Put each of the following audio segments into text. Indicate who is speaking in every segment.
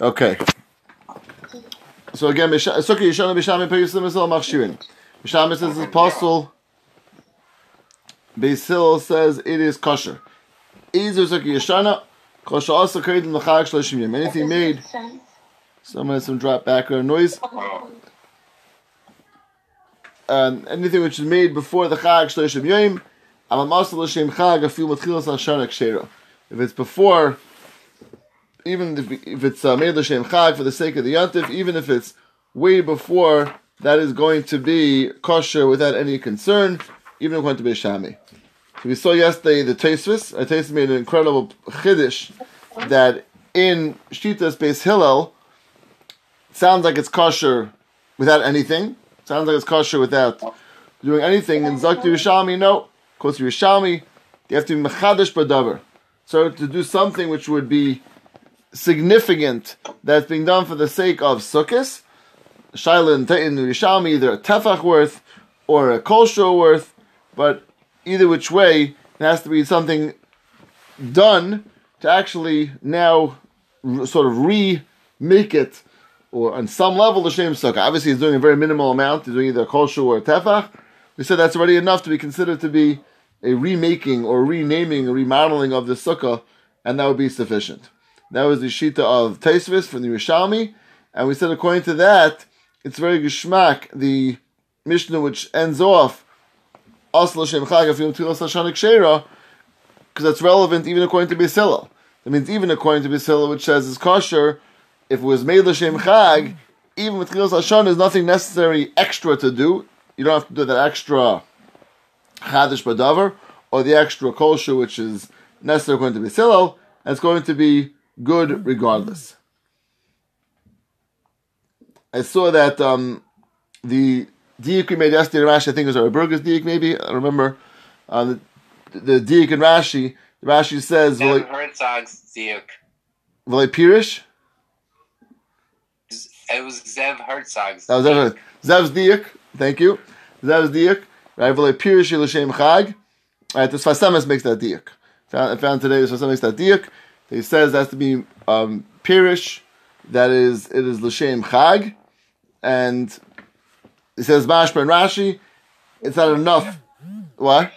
Speaker 1: Okay. So again, Sukkah Yeshana Bisham Perusim Misal Machshirin. Bisham says it's apostle. Basil says it is kosher. Is there Sukkah Yeshana? Kosher also created in the Chag Shlashim Yom. Anything made. Someone has some drop background noise. Um, anything which is made before the Chag Shlashim Yom. Amal Masal L'Shem Chag Afil Matchilas Hashana Kshera. If it's before even if, if it's uh, made l'shem chag for the sake of the yantif, even if it's way before, that is going to be kosher without any concern, even according to Beis Shammai. So we saw yesterday the Tosfos. Uh, Tosfos made an incredible chiddush that in Shitas Beis Hillel sounds like it's kosher without anything. Sounds like it's kosher without doing anything. In Zakti Rishami, no. Quotes Rishami, you have to be mechadish badavar. So to do something which would be significant that's being done for the sake of sukkahs. Shaila and Rishami, either a tefach worth or a kosher worth, but either which way, it has to be something done to actually now sort of remake it, or on some level, the same sukkah. Obviously, he's doing a very minimal amount. He's doing either a kosher or a tefach. We said that's already enough to be considered to be a remaking or renaming, or remodeling of the sukkah, and that would be sufficient. That was the shita of Tosfos from the Yerushalmi, and we said according to that, it's very geschmack the Mishnah which ends off because that's relevant even according to Beis Hillel. That means even according to Beis Hillel, which says it's kosher, if it was made L'Shem Chag, even with Tilas Hashan, there's nothing necessary extra to do. You don't have to do that extra Chadish Badavar, or the extra kosher, which is necessary according to Beis Hillel, and it's going to be good regardless. I saw that um, the diik we made yesterday Rashi, I think it was our burger's diik maybe, I remember. Uh, the, the diik in Rashi, Rashi says...
Speaker 2: Zev Herzog's diik.
Speaker 1: V'lei Pirish?
Speaker 2: It was Zev Herzog's
Speaker 1: That was Zev, Zev's diik, thank you. Zev's diik, right, V'lei Pirish L'Shem Chag. Right, the Sfas Emes makes that diik. I found today the Sfas Emes makes that diik. He says it has to be um, pirish, that is, it is l'shem chag, and he says mashma and Rashi, it's not enough. What?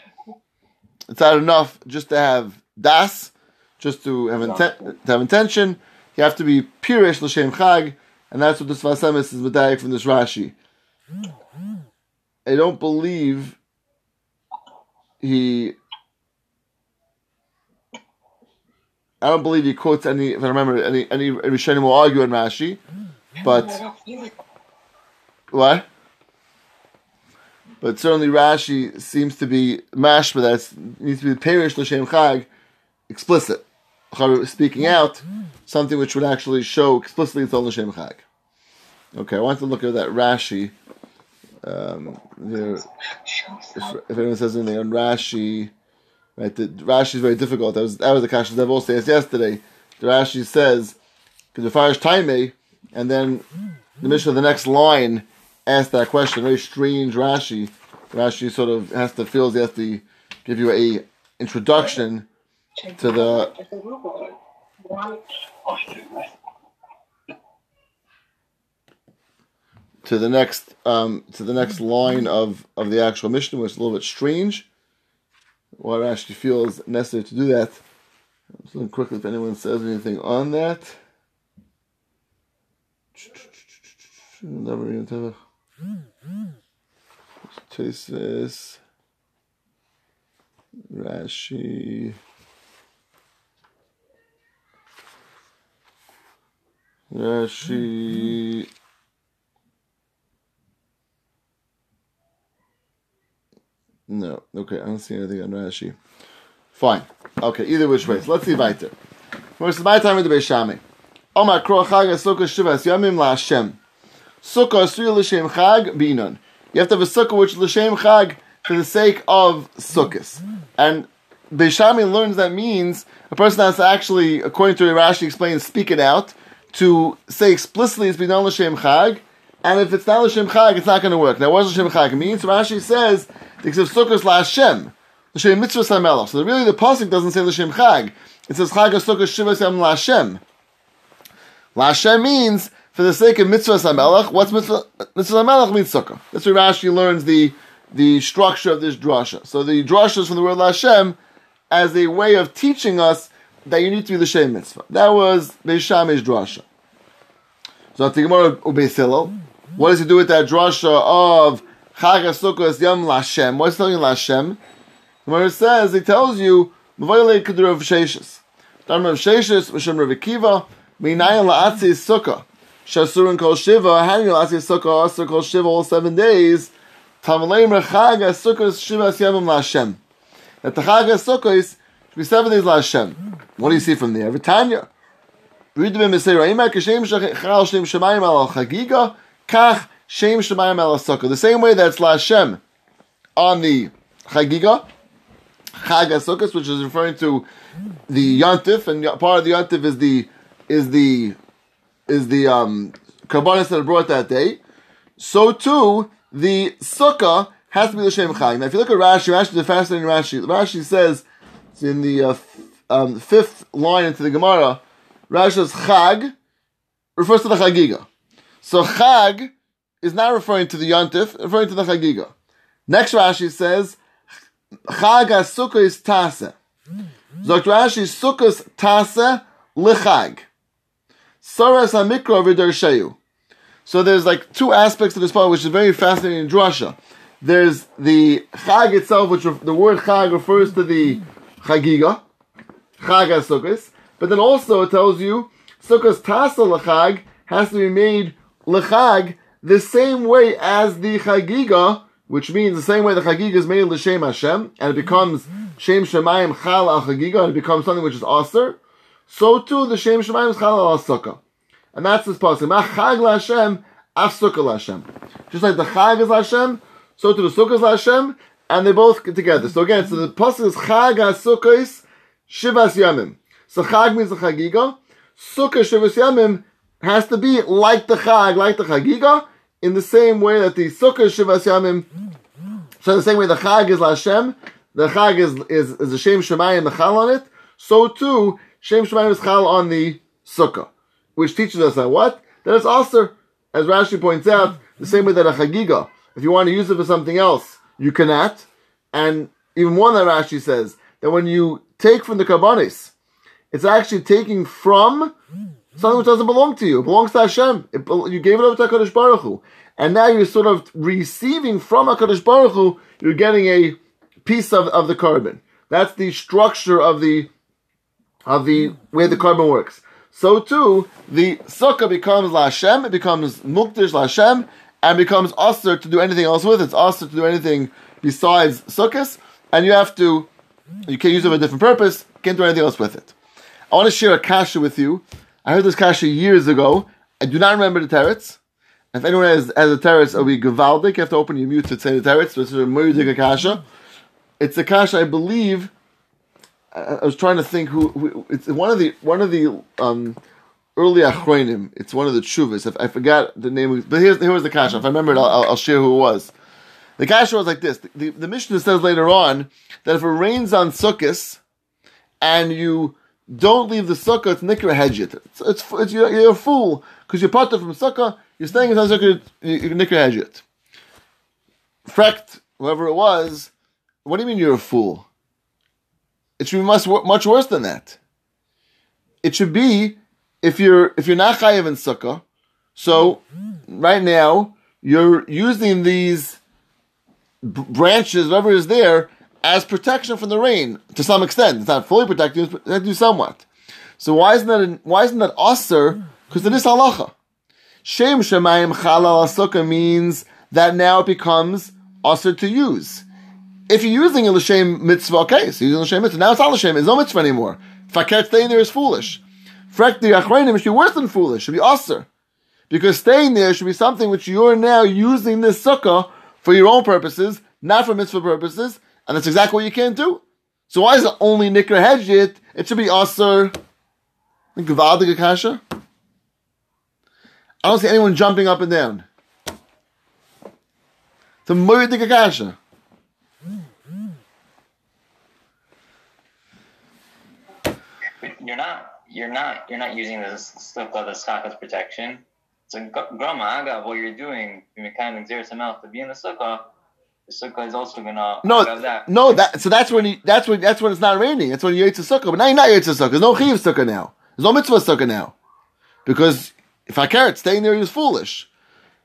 Speaker 1: It's not enough just to have das, just to have, inten- to have intention. You have to be pirish l'shem chag, and that's what this Vasemis is medayik from this Rashi. I don't believe he I don't believe he quotes any. If I remember, any any Rishonim will argue in Rashi, but what? But certainly Rashi seems to be mashma that needs to be perish l'shem chag, explicit. Speaking out, something which would actually show explicitly it's on l'shem chag. Okay, I want to look at that Rashi. Um, there, if, if anyone says anything on Rashi. Right, the Rashi is very difficult. That was that was the kasha that also yesterday. The Rashi says because the fire is time, and then the Mishnah of the next line asked that question. Very strange Rashi. Rashi sort of has to feels he has to give you a introduction to the to the next um, to the next line of, of the actual Mishnah, which is a little bit strange why Rashi feels necessary to do that. I'm just looking quickly if anyone says anything on that. This. Rashi. Rashi. No. Okay, I don't see anything on Rashi. Fine. Okay, either which way. So let's see weiter. First, my time with the Beis Shammai. Omar kro chag sukkah shivas yamim la Hashem. Sukkah asri l'shem chag binan. You have to have a sukkah which l'shem chag for the sake of sukkahs. And Beis Shammai learns that means a person has to actually, according to Rashi explains, speak it out to say explicitly it's binan l'shem chag. And if it's not l'shem chag, it's not going to work. Now, what does l'shem chag mean? So Rashi says the sukkahs la Hashem. L'shem mitzvah samelach. So really the pasuk doesn't say l'shem chag. It says chag sukkah shivas yam la Hashem. Lashem means for the sake of mitzvah samelach. What's mitzvah? Mitzvah samelach means sukkah. That's where Rashi learns the the structure of this drasha. So the drasha is from the word Lashem as a way of teaching us that you need to be the shem mitzvah. That was Beishamish drasha. So the Gemara Ubeisilel. What does he do with that drasha of Chag HaSukkos Yom Lashem? What's telling you Lashem? The Gemara says, he tells you, Mavoyle Kedur of Sheshis. Dharma of Sheshis, Misham Rav Akiva, Minayin La'atzi Sukkah. Shasurin Kol Shiva, Hanin La'atzi Sukkah, Asur Kol Shiva, all seven days. Tamaleim Rechag HaSukkos Shiva Yamim Lashem. That the Chag HaSukkos should be seven days Lashem. What do you see from there? Vitanya. Read the Mishnah. Ra'ima Kashem Shachal Shem Shemayim Al Chagiga, Kach Shem Shemayim Sukkah. The same way that's Lashem on the Chagiga, Chag which is referring to the Yantif, and part of the Yantif is the is the is the um karbanis that are brought that day. So too, the sukkah has to be the shem chag. Now, if you look at Rashi, Rashi is a fascinating Rashi. Rashi says it's in the uh, f- um, fifth line into the Gemara. Rashi says chag refers to the chagiga. So chag is not referring to the Yontif, referring to the chagiga. Next Rashi says chag sukkah is tase. Zokt Rashi sukkahs tase lichag. Saras hamikra v'darshayu. So there's like two aspects to this part, which is very fascinating in drasha. There's the chag itself, which the word chag refers to the chagiga, chag sukkahs, but then also it tells you sukkahs tasa lechag has to be made lechag the same way as the chagiga, which means the same way the chagiga is made l'shem Hashem, and it becomes shem shemayim chal al chagiga, and it becomes something which is aser. So too the shem shemayim is chal al. And that's this passage. Ma chag Hashem, af sukkah Hashem. Just like the chag is Hashem, so too the sukkah is Hashem, and they both get together. So again, so the passage is chag ha-sukkahs, shivas yamim. So chag means the chagiga. Sukkah shivas yamim has to be like the chag, like the chagiga, in the same way that the sukkah shivas yamim. So the same way the chag is Hashem, the chag is is, is the shem shemayim the chal on it. So too, shem shemayim is chal on the sukkah which teaches us that what? That it's also, as Rashi points out, the same way that a chagiga, if you want to use it for something else, you cannot. And even more than that, Rashi says that when you take from the karbanis, it's actually taking from something which doesn't belong to you. It belongs to Hashem. It, you gave it over to HaKadosh Baruch Hu. And now you're sort of receiving from HaKadosh Baruch Hu, you're getting a piece of, of the korban. That's the structure of the of the way the korban works so too the sukkah becomes Lashem, it becomes Mukdish Lashem, and becomes Aser to do anything else with it. It's Aser to do anything besides sukkahs, and you have to, you can't use it for a different purpose, can't do anything else with it. I want to share a kasha with you. I heard this kasha years ago. I do not remember the teretz. If anyone has, has a teretz, it'll be Gavaldik. You have to open your mute to say the teretz. This is a Murdik kasha. It's a kasha, I believe, I was trying to think who, who, it's one of the one of the um, early achronim. It's one of the chuvas. I, I forgot the name, but here's here was the kasha. If I remember it, I'll, I'll, share who it was. The kasha was like this. The, the, the Mishnah says later on that if it rains on sukkahs and you don't leave the sukkah, it's nikra hedjit. It's, it's, it's you're, you're, a fool because you're part of from sukkah. You're staying in sukkah. You're nikra hedjit. Frecht, whoever it was. What do you mean you're a fool? It should be much much worse than that. It should be if you're if you're not chayiv in sukkah. So right now you're using these branches, whatever is there, as protection from the rain to some extent. It's not fully protecting, it's protecting you somewhat. So why isn't that why isn't that aser? Because it is halacha. Shem shemayim chalal asuka means that now it becomes aser to use. If you're using a l'shem mitzvah, okay, so you're using l'shem mitzvah. Now it's not l'shem, it's no mitzvah anymore. Faket staying there is foolish. Frek the achreinim should be worse than foolish, should be aser. Because staying there should be something which you're now using this sukkah for your own purposes, not for mitzvah purposes, and that's exactly what you can't do. So why is it only nikra hedjit? It should be aser. Gvadig kasha. I don't see anyone jumping up and down. The moedik kasha.
Speaker 2: You're not
Speaker 3: you're not you're not using the sukkah the stock as protection. So gr- grama agav, what you're doing, you're kind of to be in the sukkah. Sukkah is also gonna
Speaker 1: No,
Speaker 3: that.
Speaker 1: no, that so that's when you, that's when that's when it's not raining. That's when you eat the sukkah. But now you're not eating sukkah. There's no chiv sukkah now. There's no mitzvah sukkah now, because if I care, staying there is foolish.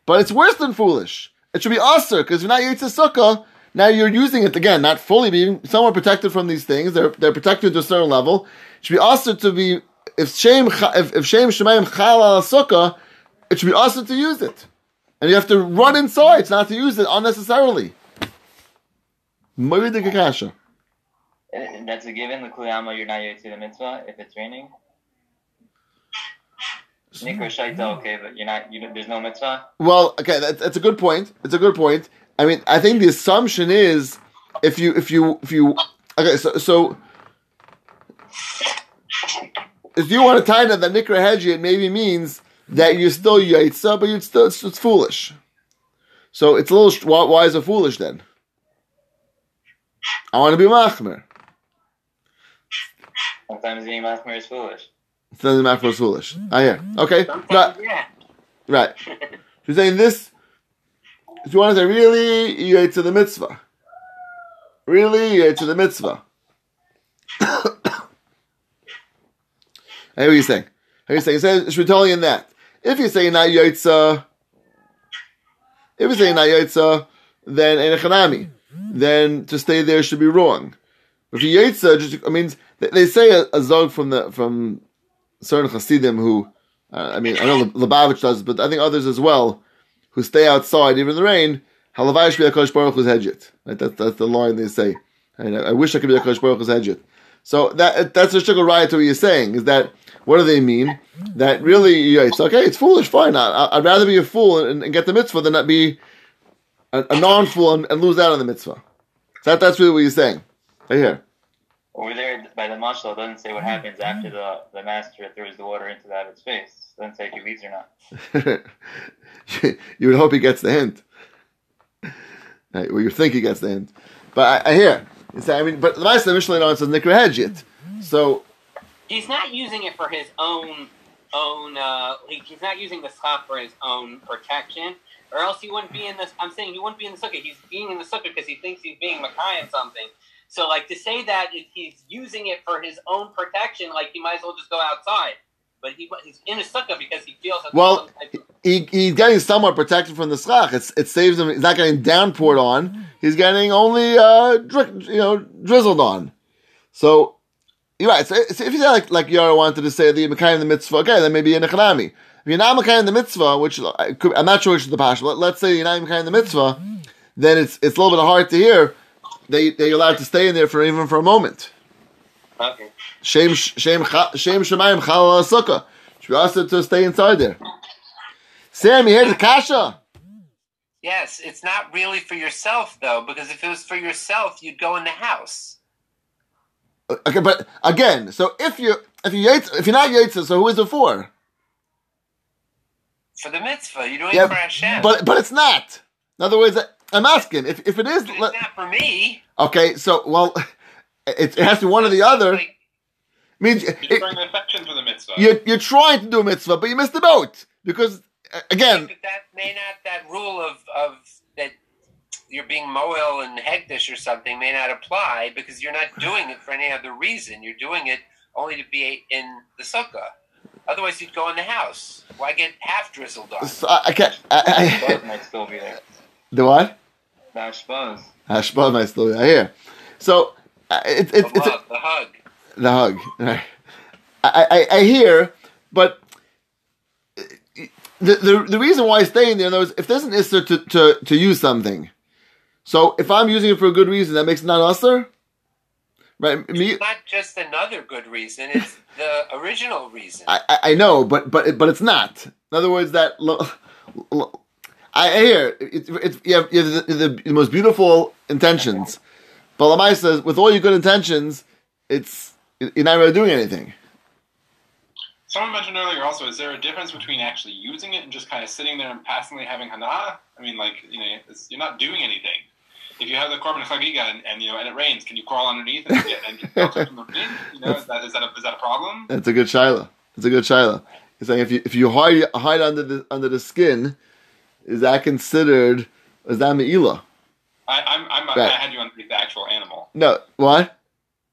Speaker 1: But it's worse than foolish. It should be usher because if you're not eating sukkah, now you're using it again, not fully being somewhat protected from these things. They're they're protected to a certain level. It should be usher to be if shame if, if shame shemayim chal al sukkah, it should be usher to use it, and you have to run inside not to use it unnecessarily. Moed kasha.
Speaker 3: That's a given. The kuliyama, you're not yet to the mitzvah if it's raining. Nikra shaita, okay, but you're not. You there's no mitzvah.
Speaker 1: Well, okay, that's, that's a good point. It's a good point. I mean, I think the assumption is if you if you if you okay, so so if you want to tie that nikra hedji, it maybe means that you're still yaitza, but you're still it's, it's foolish. So it's a little why, why is it foolish then? I want to be machmer.
Speaker 3: Sometimes being machmer is foolish.
Speaker 1: It doesn't matter it's foolish. I hear. Okay,
Speaker 3: Sometimes,
Speaker 1: right,
Speaker 3: yeah.
Speaker 1: right. You're saying this. If you want to say really, you ate to the mitzvah. Really, you ate to the mitzvah. I hear what you're saying. I hear what you're saying. It says Shmitolian that. If you say not yotza, if you say not yotza, then in a chanami, then to stay there should be wrong. Yotza, just I mean, they, they say a, a zog from the from certain Hasidim who, uh, I mean, I know Lubavitch does, but I think others as well, who stay outside even in the rain. Halavai should be a Kosh Baruch Hu's hedget. Right? That's that's the line they say. I, I wish I could be a Kosh Baruch Hu's hedget. So that that's a sugar riot to what you're saying. Is that what do they mean? That really, yeah, it's okay. It's foolish. Fine. I, would rather be a fool and, and, get the mitzvah than not be a, a non-fool and, and, lose out on the mitzvah. So that, that's really what you're saying. Right here.
Speaker 3: Over there by the mashal, it doesn't say what happens after the, the master throws the water into the abbot's face. It doesn't say if he leaves or
Speaker 1: not. you would hope he gets the hint. Right, well, you think he gets the hint. But I, I hear. It's, I mean, but the Master Mishnah says Nikra Hedjit. So
Speaker 4: he's not using it for his own own. Uh, he's not using the schach for his own protection, or else he wouldn't be in this. I'm saying he wouldn't be in the sukkah. He's being in the sukkah because he thinks he's being Makai and something. So, like to say that if he's using it for his own protection, like he might as well just go outside. But he, he's in a sukkah because he feels.
Speaker 1: Well, he, he's getting somewhat protected from the schach. It's, it saves him. He's not getting downpoured on. He's getting only uh, dri- you know drizzled on. So you're right. So, if you say like like Yara wanted to say the Mekayim the mitzvah, okay, then maybe in a If you're not Mekayim the mitzvah, which uh, could, I'm not sure which is the passion. Let, us say you're not Mekayim the mitzvah, then it's it's a little bit hard to hear that, that you're allowed to stay in there for even for a moment.
Speaker 3: Okay.
Speaker 1: Shem shem shem shemayim chal sukkah. Should be asked to stay inside there. Sam, you hear the kasha?
Speaker 2: Yes, it's not really for yourself though, because if it was for yourself, you'd go in the house.
Speaker 1: Uh, okay, but again, so if you if you if you're not Yaitza, so who is it for?
Speaker 2: For the mitzvah, you're doing
Speaker 1: yeah,
Speaker 2: it for Hashem.
Speaker 1: But but it's not. In other words, I'm asking if if it is.
Speaker 2: It's not for me.
Speaker 1: Okay, so well, it, it has to be one or the other.
Speaker 2: Like,
Speaker 1: means
Speaker 5: You're
Speaker 1: it,
Speaker 5: trying to affection for the mitzvah.
Speaker 1: you're you're trying to do a mitzvah, but you missed the boat because again,
Speaker 2: but that may not that rule of of that you're being moel and hegdish or something may not apply because you're not doing it for any other reason. You're doing it only to be in the sukkah. Otherwise, you'd go in the house. Why get half drizzled on?
Speaker 1: so I, I can't. I,
Speaker 3: Buzz
Speaker 1: I,
Speaker 3: might still be there.
Speaker 1: the what?
Speaker 3: Dash buzz.
Speaker 1: Hashbaz might still be I hear. So uh, it, it,
Speaker 2: The
Speaker 1: it's a,
Speaker 2: the hug.
Speaker 1: the hug. Right. I, I, I hear, but the, the the reason why I stay in there though is if there's an isser to, to, to use something. So if I'm using it for a good reason, that makes it not usser. Right? Me,
Speaker 2: It's not just another good reason; it's the original reason.
Speaker 1: I, I I know, but but but it's not. In other words, that lo, lo, I I hear it, it, you have, you have the, the, the most beautiful intentions, but Lamai says with all your good intentions, it's you're not really doing anything.
Speaker 5: Someone mentioned earlier also, is there a difference between actually using it and just kind of sitting there and passively having hana? I mean, like, you know, it's, you're not doing anything. If you have the korban chagiga and, and you know and it rains, can you crawl underneath and get and get from the rain? You know, is that is that a, is that a problem?
Speaker 1: That's a good shaila. It's a good shaila. He's saying if you if you hide hide under the under the skin, is that considered is that meila?
Speaker 5: I, I'm, I'm I had you underneath the actual animal.
Speaker 1: No, what?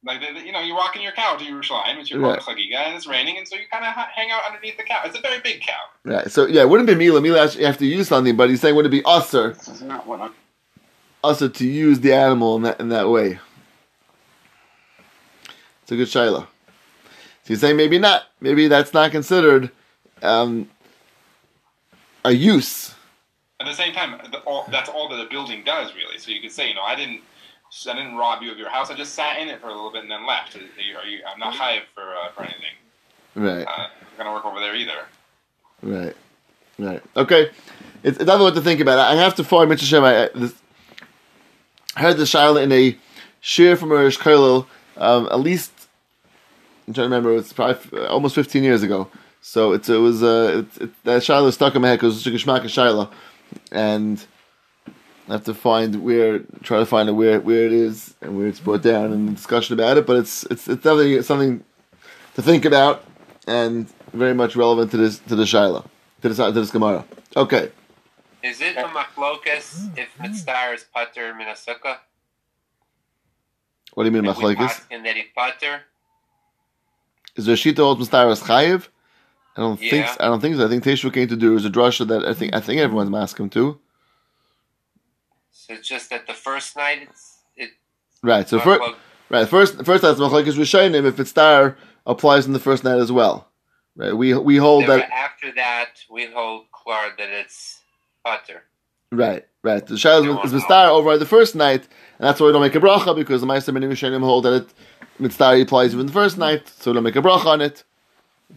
Speaker 5: Like the, the- you know, you're walking your cow to Yerushalayim. It's your
Speaker 1: Right.
Speaker 5: korban chagiga, and it's raining, and so you kind of hang out underneath the cow. It's a very big cow.
Speaker 1: Right. So yeah, it wouldn't be meila. Meila actually you have to use something, but he's saying would it be usher
Speaker 3: This is not what I'm.
Speaker 1: Usher to use the animal in that in that way? It's a good shaila. So he's saying maybe not. Maybe that's not considered um, a use.
Speaker 5: At the same time, the, all, that's all that a building does, really. So you could say, you know, I didn't, I didn't rob you of your house. I just sat in it for a little bit and then left. Are you, are you, I'm not hired for uh, for anything.
Speaker 1: Right.
Speaker 5: Uh, I'm gonna work over there either.
Speaker 1: Right. Right. Okay. It's, another what to think about. I have to find Mitzvah Shem. I, this, heard the Shaila in a shir from Erish Kollel, um, at least, I'm trying to remember, it's probably f- almost 15 years ago. So it's, it was, uh, it, it, that Shaila stuck in my head because it was a Geshmak Shaila. And I have to find where, try to find out where, where it is and where it's brought down and discussion about it. But it's, it's, it's definitely something to think about and very much relevant to this, to the Shaila, to this, to this Gemara. Okay.
Speaker 2: Is it a machlokas if mm-hmm. mitzvah is pater min sukkah?
Speaker 1: What do you mean,
Speaker 2: And we
Speaker 1: machlekes?
Speaker 2: that he pater.
Speaker 1: Is there a shita holds Mustaras Chayiv? I don't think.
Speaker 2: Yeah.
Speaker 1: I don't think so. I think Teshuvah came to do is a drasha that I think. I think everyone's masking too.
Speaker 2: So it's just that the first night it's it.
Speaker 1: Right. So first,
Speaker 2: machlok-
Speaker 1: right. First, first that's machlekes Rishonim. If it's star applies in the first night as well. Right. We we hold
Speaker 2: then
Speaker 1: that.
Speaker 2: after that we hold klar that it's pater.
Speaker 1: Right. Right. The shadow is
Speaker 2: no.
Speaker 1: star over the first night, and that's why we don't make a bracha because the Meister Minim Rishonim hold that it mitzvah applies even the first night, so we don't make a bracha on it.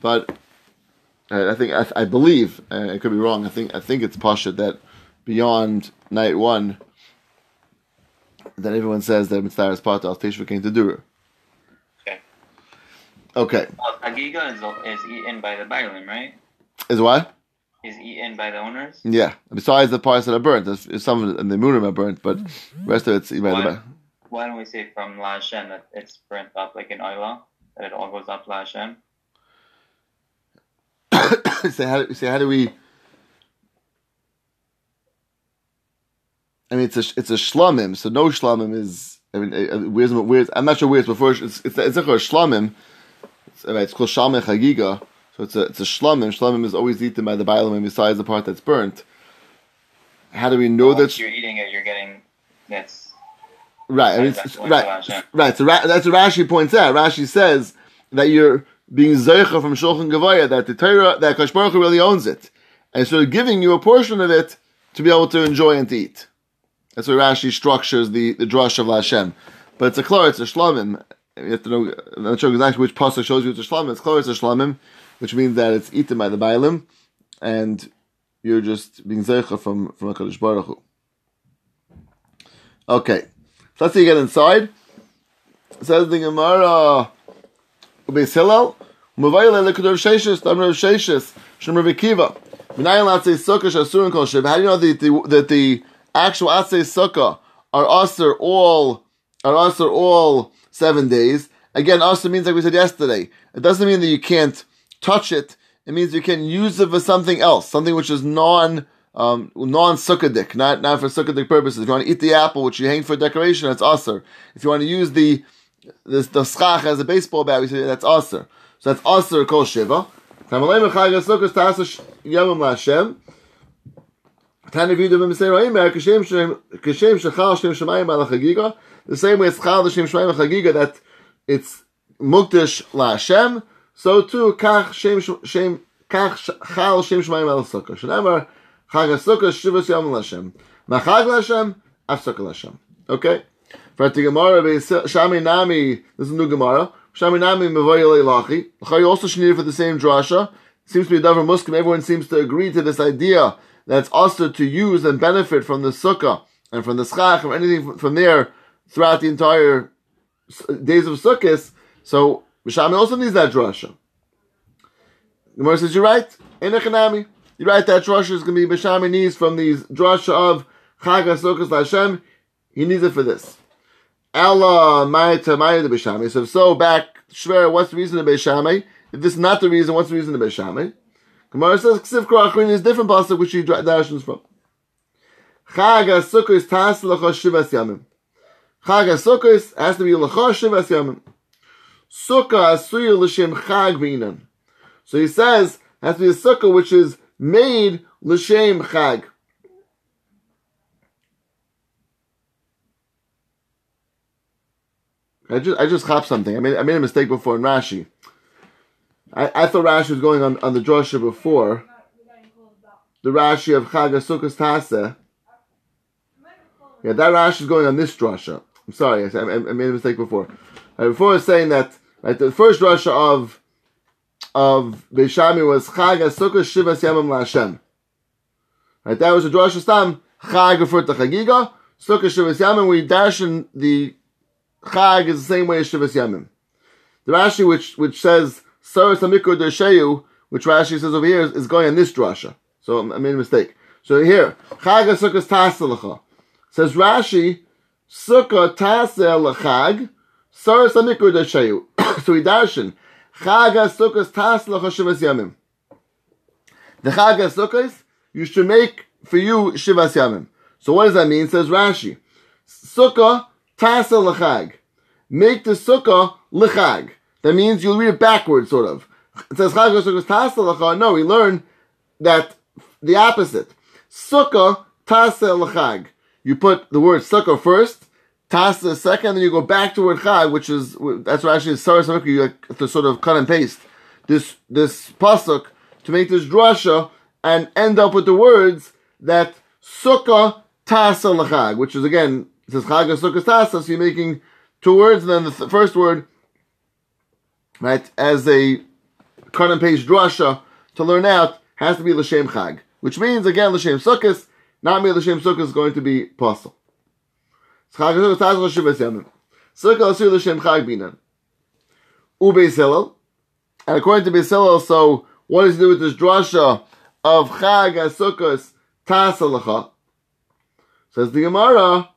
Speaker 1: But uh, I think I, I believe uh, I could be wrong. I think I think it's pasha that beyond night one, that everyone says that mitzvah is part of Teshuvah came to do.
Speaker 2: Okay.
Speaker 1: Okay.
Speaker 3: Well, Hagiga is, is eaten by the Bailim, right?
Speaker 1: Is what?
Speaker 3: Is eaten by the owners.
Speaker 1: Yeah. Besides the parts that are burnt, there's, there's some in the Murim are burnt, but the rest of it's
Speaker 3: Why, why don't we say from La Hashem that it's burnt up like an oila, that it all goes up La Hashem?
Speaker 1: say how say how do we? I mean, it's a it's a shlomim, so no shlomim is. I mean, uh, where's where's I'm not sure where it's before. It's it's it's a shlomim. It's, uh, it's called shalmei chagiga, so it's a it's a shlomim. Shlomim is always eaten by the bailam, besides the part that's burnt. How do we know
Speaker 3: Once
Speaker 1: that?
Speaker 3: you're eating it, you're getting that's
Speaker 1: Right, I mean,
Speaker 3: That's
Speaker 1: right, right. So Ra- that's what Rashi points out. Rashi says that you're being zeicha from Shulchan Gavoha that the Torah that Kadosh Baruch Hu really owns it, and so giving you a portion of it to be able to enjoy and to eat. That's why Rashi structures the the drush of Hashem. But it's a klor, it's a shlomim. You have to know. I'm not sure exactly which pasuk shows you it's a shlomim. It's klor, it's a shlomim, which means that it's eaten by the bailim, and you're just being zeicha from from a Kadosh Baruch Hu. Okay. So let's see get inside. Says the Gemara, Beis Hillel, Mavayla lekudor sheishes, tamar sheishes, shem Rabbi Kiva. Minayin latzei sukkah shasurin kol shiv. How do you know that the, that the actual atzei sukkah are usher all are usher all seven days? Again, also means like we said yesterday. It doesn't mean that you can't touch it. It means you can use it for something else, something which is non um, non sukkadik, not not for sukkadik purposes. If you want to eat the apple, which you hang for decoration, that's usher. If you want to use the this the schach as a baseball bat, we say that's usher. So that's usher kol shiva. The same way it's chal shem shemayim al chagiga that it's mukdash laHashem. So too kach shem shem kach chal shem shemayim al sukkah. Shnamar chag sukkah shivas yom laHashem. Machag laHashem af sukkah laHashem. Okay. For the Gemara, Shami Nami, this is a new Gemara. Shami Nami Mevoyele Lachi. Lachi also needed for the same drasha. Seems to be a davar muskim. Everyone seems to agree to this idea that it's also to use and benefit from the sukkah and from the schach or anything from there throughout the entire days of sukkahs. So Shami also needs that drasha. Gemara says, you're right. Enechanami. You're right, that drasha is going to be Bishami needs from these drasha of Chag HaSukkos LaHashem He needs it for this. Allah Ma'ita Ma'ita B'Shamay. So if so, back, Shver, what's the reason of B'Shamay? If this is not the reason, what's the reason of B'Shamay? Gemara says, Ksiv Krachrin is different pasuk which he dashes from. Chag HaSukkos Tas L'cha Shivas Yamim. Chag HaSukkos has to be L'cha Shivas Yamim. Sukkah Asuya L'Shem Chag B'inan. So he says, has to be a sukkah which is made L'Shem Chag. I just I just hopped something. I made I made a mistake before in Rashi. I, I thought Rashi was going on, on the drosha before. The Rashi of Chag Sukkos Tase. Yeah, that Rashi is going on this drosha. I'm sorry, I, I, I made a mistake before. Uh, before I was saying that right, the first drosha of of Beis Shammai was Chag Sukkos Shivas Yamim LaHashem. Right, that was a drosha stam. Chag referred to Chagiga. Sukkos Shivas Yamim. We dash in the Chag is the same way as Shivas Yamim. The Rashi, which which says Saras Amikur Dersheyu, which Rashi says over here, is, going in this drasha. So I made a mistake. So here, Chag Sukkot Taselacha. Says Rashi, Sukkah Tasel Chag, Saras Amikur Dersheyu. So he darshan, Chag Sukkot Taselacha Shivas Yamim. The Chag Sukkot, you should make for you Shivas Yamim. So what does that mean? Says Rashi, Sukkah Tasa l'chag. Make the sukkah l'chag. That means you'll read it backwards, sort of. It says sukkah. No, we learn that the opposite. Sukkah tasa l'chag. You put the word sukkah first, tasa second, then you go back to word chag, which is that's what actually saras you have to sort of cut and paste this this pasuk to make this drasha and end up with the words that sukkah tasa l'chag, which is again it says Chag Sukkot Tasa, so you're making two words, and then the th- first word, right, as a cut and paste drasha to learn out, has to be L'Shem Chag, which means, again, L'Shem Sukkot, not me L'Shem Sukkot is going to be possible. Chag Hillel, and according to Beis Hillel, so what does he do with this drasha of Chag Sukkot Tasa L'cha? Says the Gemara,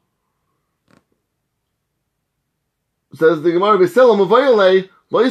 Speaker 1: says the Gemara B'Selam Avayale You're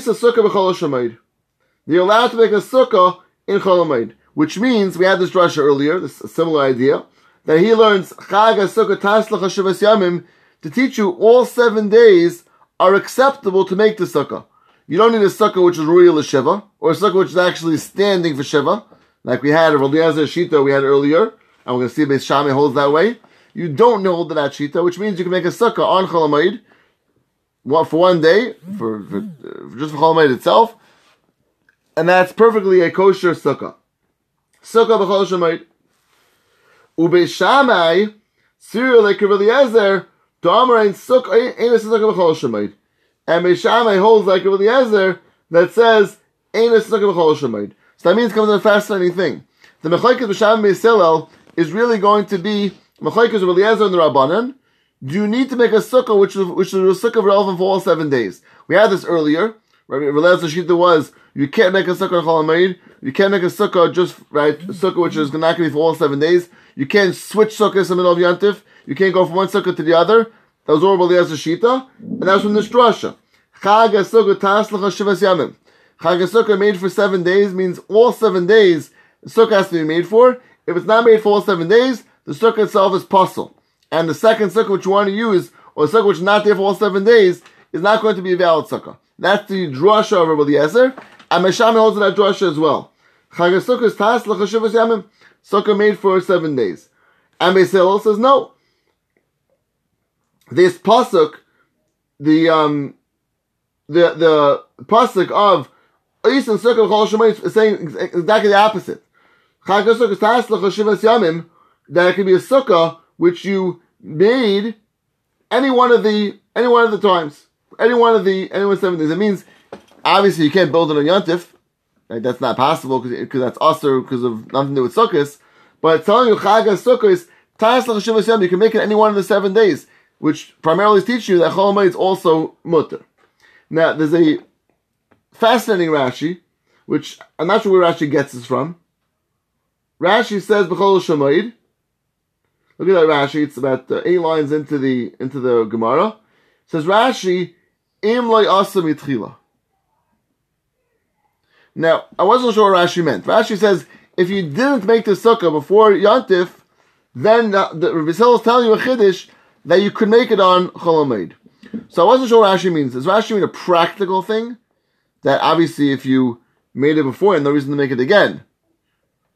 Speaker 1: allowed to make a sukkah in Chol which means we had this drasha earlier, this similar idea that he learns Chag Sukkah Yamim to teach you all seven days are acceptable to make the sukkah. You don't need a sukkah which is royal Shiva or a sukkah which is actually standing for Shiva, like we had a Eliezer Shita we had earlier, and we're going to see Beis Shammai holds that way. You don't hold that Shita, which means you can make a sukkah on Chol one for one day for, for uh, just for Chol itself, and that's perfectly a kosher sukkah. Sukkah b'chol shemayit. Ubeis Shammai, Cyril like Eliezer, Domer ain't sukkah ain't a sukkah b'chol shemayit. And Beis Shammai holds like Eliezer that says ain't a sukkah b'chol shemayit. So that means comes a fascinating thing. The Mechaikas b'Shammai Beis is really going to be Mechaikas Eliezer and the Rabbanan, you need to make a sukkah which is which is a sukkah relevant for all seven days? We had this earlier. Rabbi Elazar Shita was you can't make a sukkah chol You can't make a sukkah just right a sukkah which is going to be for all seven days. You can't switch sukkahs in the middle of yantif. You can't go from one sukkah to the other. That was all Elazar Shita, and that was from this drasha. Chag sukkah taslach shivas yamim. Chag sukkah made for seven days means all seven days the sukkah has to be made for. If it's not made for all seven days, the sukkah itself is puzzle and the second sukkah which you want to use, or sukkah which is not there for all seven days, is not going to be a valid sukkah. That's the drasha of Rabbi Eliezer, and Meshami holds that drasha as well. Sukkah is made for seven days. And Beis Hillel says no. This pasuk, the um, the the pasuk of East and Sukkah Chol is saying exactly the opposite. Is that it can be a sukkah which you made any one of the any one of the times, any one of the any one of seven days. It means obviously you can't build it on Yontif. Right? That's not possible because that's usher because of nothing to do with sukkahs. But telling you Chag sukkahs, Tas you can make it any one of the seven days, which primarily is teaching you that Chol is also mutter. Now there's a fascinating Rashi, which I'm not sure where Rashi gets this from. Rashi says B'chol Shemayid Look at that Rashi. It's about uh, eight lines into the into the Gemara. It says Rashi, im asa mitchila. Now, I wasn't sure what Rashi meant. Rashi says, if you didn't make the sukkah before Yantif, then the, the Hillel is telling you a chiddush that you could make it on Cholamed. So I wasn't sure what Rashi means. Does Rashi mean a practical thing? That obviously if you made it before, and no reason to make it again.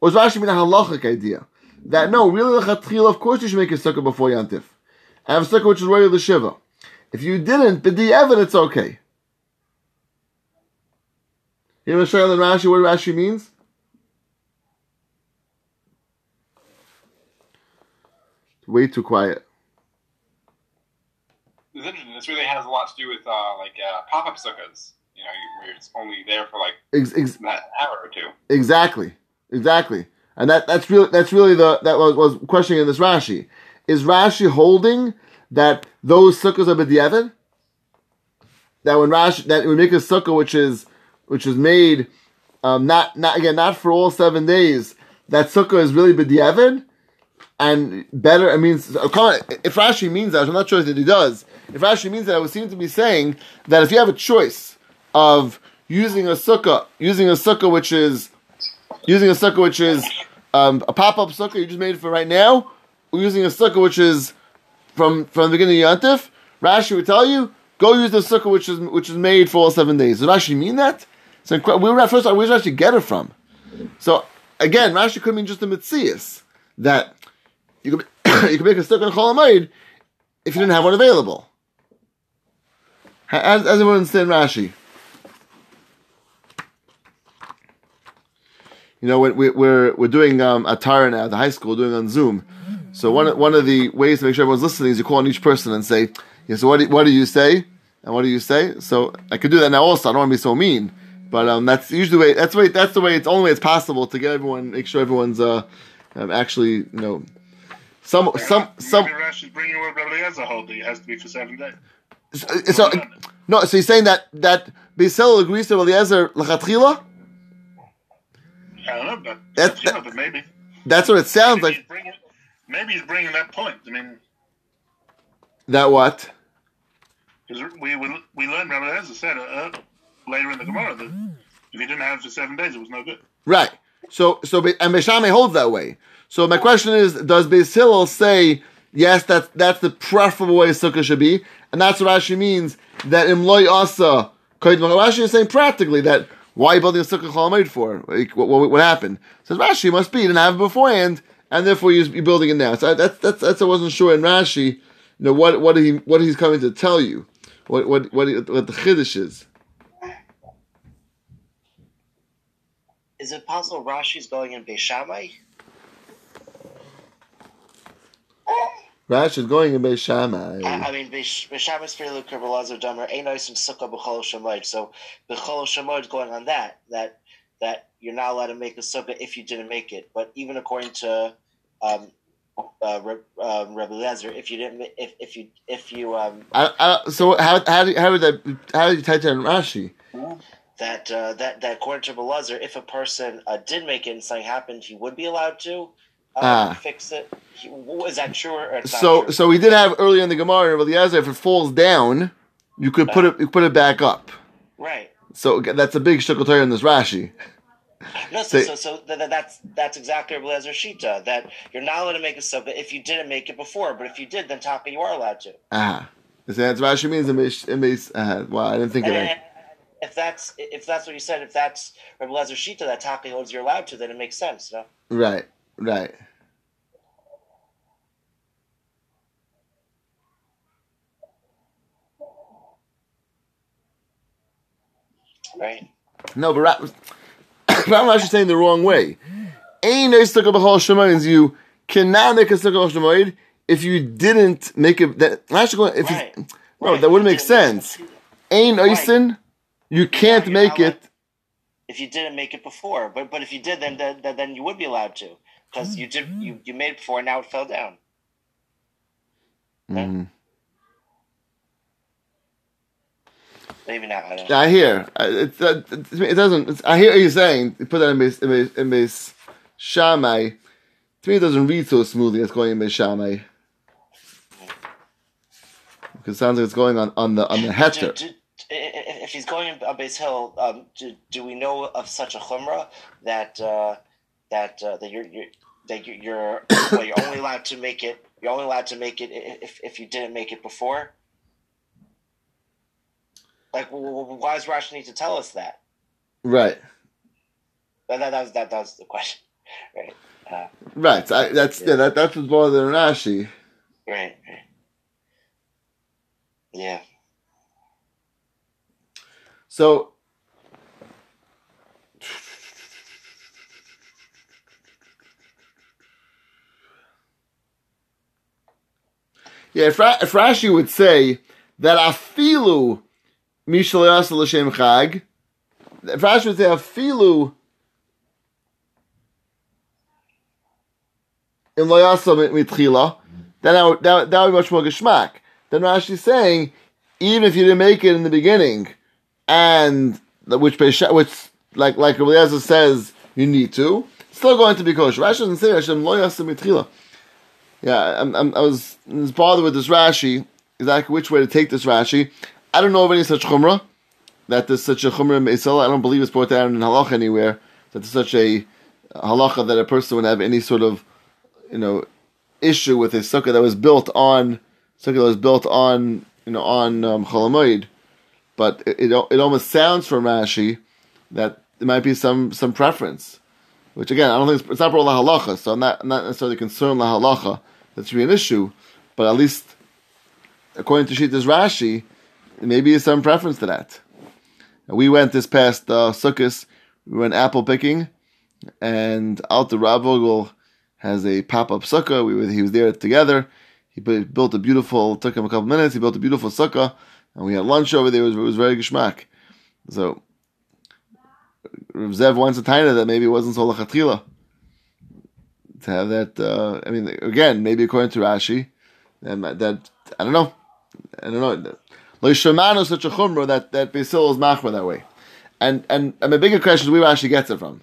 Speaker 1: Or does Rashi mean a halachic idea? That no, really, of course you should make a sukkah before Yantif. I have a sukkah which is ready to Shiva. If you didn't, but the evidence, it's okay. You know, Shail and Rashi, what Rashi means? Way too quiet.
Speaker 5: It's interesting. This really has a lot to do with uh, like uh, pop-up sukkahs. You know, where it's only there for like
Speaker 1: Ex- ex-
Speaker 5: an hour or two.
Speaker 1: Exactly, exactly, and that that's really that's really the that was, was questioning in this Rashi. Is Rashi holding that those sukkahs are b'diavad? That when Rashi that we make a sukkah which is which is made um, not not again not for all seven days, that sukkah is really b'diavad and better. It means if Rashi means that, I'm not sure that he does. If Rashi means that, it would seem to be saying that if you have a choice of using a sukkah, using a sukkah which is using a sukkah which is um, a pop up sukkah you just made for right now, we're using a sukkah which is from from the beginning of Yantif, Rashi would tell you go use the sukkah which is which is made for all seven days. Does Rashi mean that? So we were at first. Where does Rashi get it from? So again, Rashi could mean just a mitzias that you could you could make a sukkah Cholamayid if you didn't have one available. As, as everyone understand Rashi. You know, we're we're we're doing um, Atara now, the high school, doing on Zoom. So one one of the ways to make sure everyone's listening is you call on each person and say, "Yeah, so what do, what do you say? And what do you say?" So I could do that now. Also, I don't want to be so mean, but um, that's usually the way. That's the way. That's the way. It's the only way it's possible to get everyone, make sure everyone's uh, um, actually, you know, some some some.
Speaker 6: Rashi's bringing what Rabbi Eliezer holding. It has to be for seven days.
Speaker 1: So, so no, so he's saying that that Beisel agrees to Eliezer lachatchila.
Speaker 6: I don't know, but,
Speaker 1: That-
Speaker 6: you know, but maybe.
Speaker 1: That's what it sounds
Speaker 6: Maybe
Speaker 1: like.
Speaker 6: he's bringing, maybe he's bringing that point. I mean,
Speaker 1: That what?
Speaker 6: because we, we we learned Rabbi Eliezer said uh, uh, later in the Gemara that if he didn't have it for seven days, it was no good.
Speaker 1: Right. So so and Beshame holds that way. So my question is, does Beis Hillel say yes? That's that's the preferable way sukkah should be, and that's what Rashi means that imloy asa. Rashi is saying practically that why are you building a sukkah chalamayid for? Like, what, what, what happened? Says Rashi must be you didn't have it beforehand, and therefore you're, you're building it now. So that's that's that's I wasn't sure in Rashi. You know what what he what he's coming to tell you, what what what, he, what the chiddush is.
Speaker 7: Is it possible Rashi's going in Beis Shammai?
Speaker 1: Uh, Rashi is going in Beis Shammai.
Speaker 7: I, I mean, Beis Shammai's fairly Kerbalazer Dummer, nice and Sukkah B'chol Shemoid. So B'chol Shemoid going on that, that that you're not allowed to make a Sukkah if you didn't make it. But even according to um, uh, Reb, um, Rebbe Lezer, if you didn't, if if you if you um,
Speaker 1: I, I, so how how do, how would that how do you type that in Rashi?
Speaker 7: that uh, that that according to Belazer, if a person uh, did make it and something happened, he would be allowed to um,
Speaker 1: Ah.
Speaker 7: fix it. Is that true or
Speaker 1: So
Speaker 7: true?
Speaker 1: so we did have earlier in the Gemara of Eliezer, if it falls down, you could put it you put it back up.
Speaker 7: right.
Speaker 1: So that's a big shtickle Torah in this Rashi.
Speaker 7: No, so, so, so th- th- that's that's exactly Blazer Shita. That you're not allowed to make a sukkah if you didn't make it before, but if you did, then taka you are allowed to.
Speaker 1: Ah, so that's Rashi means in Beis- in Beis- uh, Wow, I didn't think of
Speaker 7: And,
Speaker 1: that.
Speaker 7: if that's if that's what you said, if that's Blazer Shita that taka holds you're allowed to, then it makes sense. No,
Speaker 1: Right, right.
Speaker 7: Right?
Speaker 1: No, but Ra- Ram Rashi saying the wrong way. Ain't a sukkah b'chol shemoid you cannot make a sukkah b'chol if you didn't make it. That Rashi if
Speaker 7: Right.
Speaker 1: you, no,
Speaker 7: Right.
Speaker 1: that wouldn't make sense. Ain't
Speaker 7: Right.
Speaker 1: oisin, you can't
Speaker 7: you're
Speaker 1: make it.
Speaker 7: If you didn't make it before, but but if you did, then then, then you would be allowed to because you did you, you made it before, and now it fell down.
Speaker 1: Mhm.
Speaker 7: Maybe not. I don't. know.
Speaker 1: I hear. I- It, it, it doesn't. It's, I hear what you're saying. You put that in base in base, in base Shammai. to me it doesn't read so smoothly. It's going in Beis Shammai. Because it sounds like it's going on, on the on the
Speaker 7: Do-
Speaker 1: heter.
Speaker 7: do- i- i- if he's going on base hill, um, do, do we know of such a chumrah that uh, that uh, that you're, you're that you're, you're well, you're only allowed to make it you're only allowed to make it if, if you didn't make it before? Like, why does Rashi need to tell us that?
Speaker 1: Right.
Speaker 7: That that, that was that, that was the question, right? Uh,
Speaker 1: Right. I, that's yeah. That that's what's bothering Rashi.
Speaker 7: right, right. Yeah.
Speaker 1: So Yeah, if, if Rashi would say that afilu mishal yasa l'shem chag, if Rashi would say afilu in lo yasa mitchila, then that would, that, would- be much more geschmack. Then Rashi is saying, even if you didn't make it in the beginning, and which which like like Eliezer says you need to, still going to be kosher. Rashi doesn't say Hashem loyasa mitchila. Yeah, I'm, I'm, I was, I was bothered with this Rashi, exactly which way to take this Rashi. I don't know of any such chumrah, that there's such a chumrah in. I don't believe it's brought down in halacha anywhere, that there's such a halacha that a person would have any sort of, you know, issue with a sukkah that was built on, sukkah that was built on, you know, on um, Chol Hamoed. But it, it, it almost sounds from Rashi that there might be some, some preference. Which again, I don't think it's, it's not la halacha, so I'm not, I'm not necessarily concerned la halacha that should be an issue, but at least according to Shita's Rashi, maybe some preference to that. We went this past uh, Sukkot, we went apple picking, and Alta Ravogel has a pop up sukkah. We were, he was there together. He built a beautiful. Took him a couple minutes. He built a beautiful sukkah, and we had lunch over there. It was, it was very geschmack. So Zev wants a tiny that maybe it wasn't so lachatchila to have that. Uh, I mean, again, maybe according to Rashi, and that I don't know, I don't know. Lo Shemanu such a chumrah that that Basil is machmer that way, and and and my bigger question is where Rashi gets it from.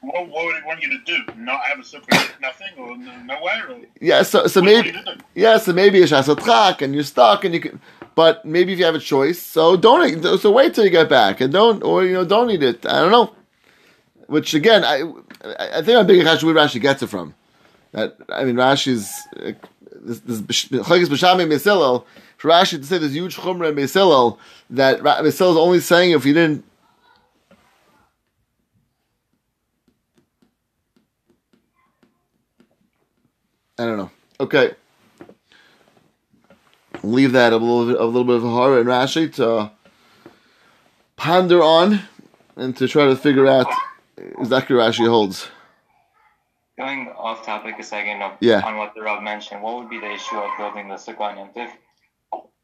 Speaker 6: What, what would he want you to do? Not have a sukkah, nothing, or nowhere? Or
Speaker 1: Yeah, so so maybe
Speaker 6: do?
Speaker 1: yeah, so maybe it's shasatrak and you're stuck and you can, but maybe if you have a choice, so don't so wait till you get back and don't or you know don't eat it. I don't know. Which again, I I I think I'm bigger question where Rashi gets it from. That I mean Rashi's uh, this this Chagis B'Shami Mesilel for Rashi to say this huge chumrah in Mesilel that Mesilel is only saying if he didn't. I don't know. Okay. Leave that a little bit, a little bit of a horror and Rashi to ponder on and to try to figure out exactly what Rashi holds.
Speaker 3: Going off topic a second of,
Speaker 1: Yeah.
Speaker 3: on what the Rav mentioned, what would be the issue of building the sukkah on Yom?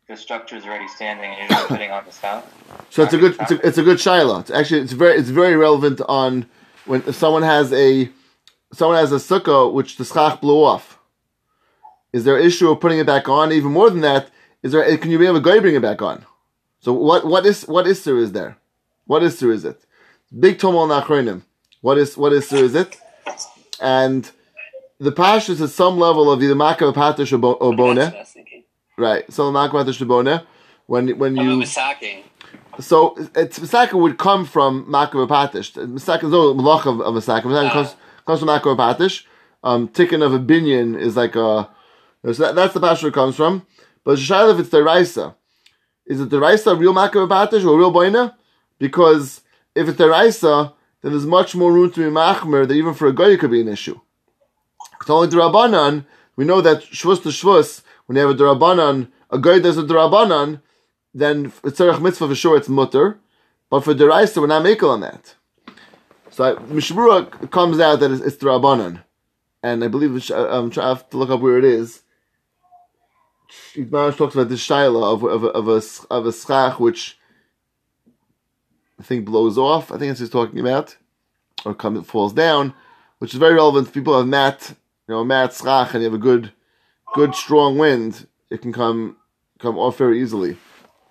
Speaker 3: The structure is already standing and you're just putting on the south.
Speaker 1: So it's a good, it's a, it's a good shaila. It's actually, it's very, it's very relevant on when if someone has a, someone has a sukkah which the schach blew off. Is there an issue of putting it back on? Even more than that, is there? Can you be able to go bring it back on? So what, what is, what isser is there? What isser is it? Big tomol nachronim. What is, what isser is it? And the pashtus is at some level of either makeh b'patish or bo- or
Speaker 4: That's what
Speaker 1: boneh.
Speaker 4: I was thinking.
Speaker 1: Right. So or. When, when you, so it's Misaka would come from Makeh B'patish. Misaka is no malach of, of. Misaka
Speaker 4: Ah.
Speaker 1: comes, comes from Makeh B'patish. Um, Tikkun of a binyan is like a. So that, that's the pasture it comes from. But Shayla, if it's Deraisa, is it Deraisa real Makeh B'patish or real Boneh? Because if it's Deraisa, then there's much more room to be Machmer that even for a guy it could be an issue. It's only Rabbanan, We know that Shvus to Shvus, when you have a Durabanan, a guy does a Durabanan, then for tzarech mitzvah for sure it's mutter, but for deraisa we're not making on that. So Mishnah Berurah comes out that it's, it's drabanan, and I believe it's, um, I have to look up where it is. Igmarish talks about this shaila of of of a of a schach which I think blows off. I think it's he's talking about, or comes falls down, which is very relevant. People have mat, you know, a mat schach, and you have a good, good strong wind, it can come come off very easily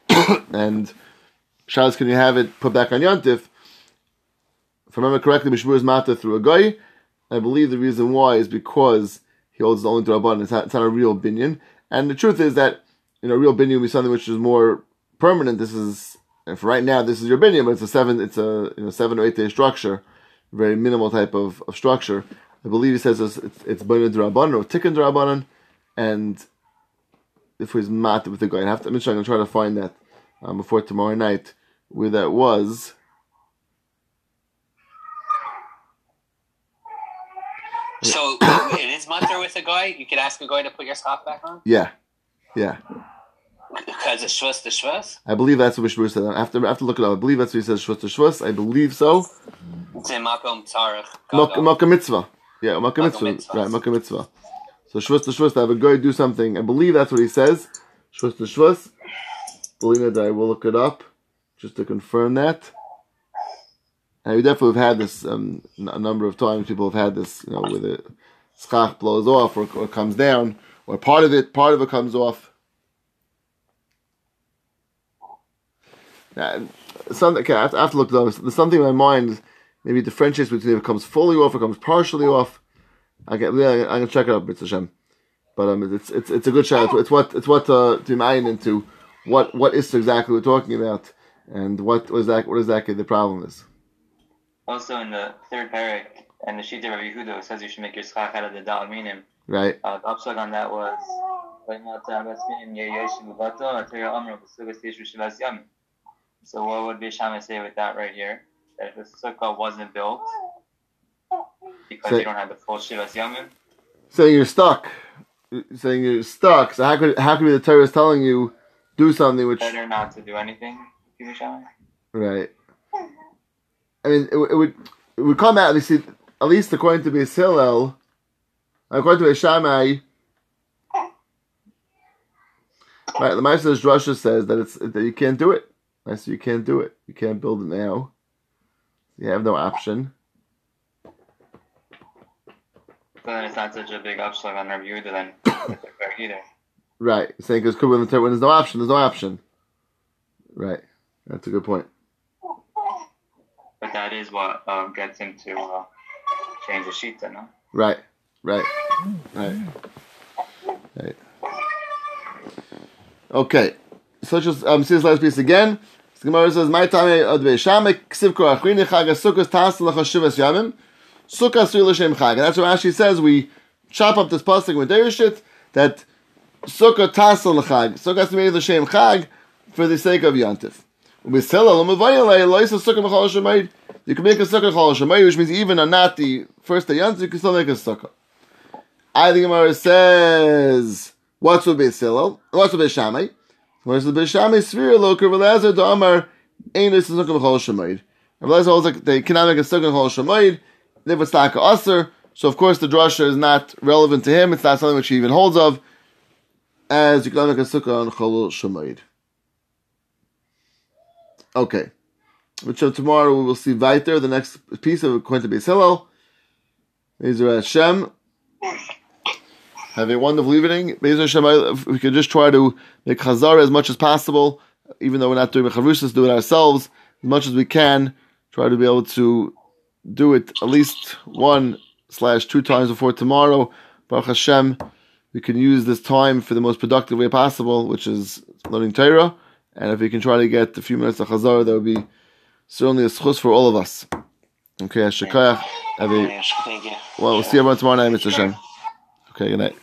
Speaker 1: and Shabbos, can you have it put back on Yantif? If I remember correctly, Mishmur is Mata through a guy, I believe the reason why is because he holds the only Draban. It's it's not a real binyan. And the truth is that, you know, real binyan would be something which is more permanent. This is, and for right now, this is your binyan, but it's a seven, it's a, you know, seven or eight day structure. Very minimal type of, of structure. I believe he says it's, it's, it's Bnei Drabanan or Tikkun Drabanan. And if he's mad with the guy, I have to, I'm going to try to find that um, before tomorrow night where that was.
Speaker 4: So it is mutter with a guy. You could ask a guy to put your scarf back on
Speaker 1: Yeah, yeah.
Speaker 4: because it's shvus to shvus.
Speaker 1: I believe that's what Shmuel said. I have to, I have to look it up. I believe that's what he says. Shvus to shvus. I believe so.
Speaker 4: It's in makom tzarich.
Speaker 1: Mak- Makkah mitzvah. Yeah, Makkah mitzvah. Right, Makkah mitzvah. So shvus to shvus. To have a guy do something. I believe that's what he says. Shvus to shvus. That I will look it up just to confirm that. And we definitely have had this um, a number of times. People have had this, you know, where the schach blows off or, or comes down, or part of it, part of it comes off. Now, something. Okay, I I have to look it up. There's something in my mind. Maybe differentiates between if it comes fully off or comes partially off. I can Yeah, I'm gonna check it out, Mitzvah Hashem. But um, it's it's it's a good shot. It's what it's what uh, to mine into what what is exactly we're talking about and what was that what exactly the problem is.
Speaker 3: Also, in the third parak, and the Shita Rabbi Yehuda says you should make your schach out of the dal minim.
Speaker 1: Right.
Speaker 3: Uh, the upshot on that was. So what would Beis Shammai say with that right here? That if the sukkah wasn't built because
Speaker 1: So-
Speaker 3: you don't have the full Shivas Yamim,
Speaker 1: Saying you're stuck. Saying you're stuck. So how could how could be the Torah is telling you do something which
Speaker 3: better not to do anything.
Speaker 1: Right? I mean, it, would- it would it would come out at least at least according to Beis Hillel, according to Shammai. Right, the Meister's Drusha says that it's that you can't do it. I say you can't do it. You can't build it now. You have no option.
Speaker 3: So then it's not such a big upshot on Rabbi Yehuda then with the parak either.
Speaker 1: Right, saying because the, when there's no option, there's no option. Right, that's a good point.
Speaker 3: But that is what um, gets him to uh, change the shita, no?
Speaker 1: Right, right, right, right. Okay, so just um, see this last piece again. The Gemara says, "My time ad ve'shamek ksiv kor achrini chag sukkos tas l'chashivas yamim sukkah sri l'shem chag." And that's what Rashi says. We chop up this pasuk with dereshit that sukkah tas l'chag sukkah has to be l'shem chag for the sake of yantif. You can make a sukkah chol shemayid, which means even on not the first day yantif, you can still make a sukkah. I the Gemara says, "What's with Beis Hillel? What's with Beis Shammai? Where's the Beis Shammai sphere loker v'lezer to Amar ain't this a sukkah b'chol shemayid." Rav Lezer holds like they cannot make a sukkah chol shemayid. If it's taka aser, so of course the drasha is not relevant to him. It's not something which he even holds of, as you can make a sukkah on chol shemayid. Okay. Which so tomorrow we will see weiter the next piece of to Beis Hillel. Bezer Hashem. Have a wonderful evening. Bezer Hashem, we could just try to make Chazar as much as possible, even though we're not doing Mechavrushas, do it ourselves as much as we can. Try to be able to do it at least one slash two times before tomorrow. Baruch Hashem, we can use this time for the most productive way possible, which is learning Torah. And if we can try to get a few minutes of Chazar, that would be certainly a schus for all of us. Okay, Shekayach. Have a well, we'll see everyone tomorrow night, Mr. Hashem. Okay, good night.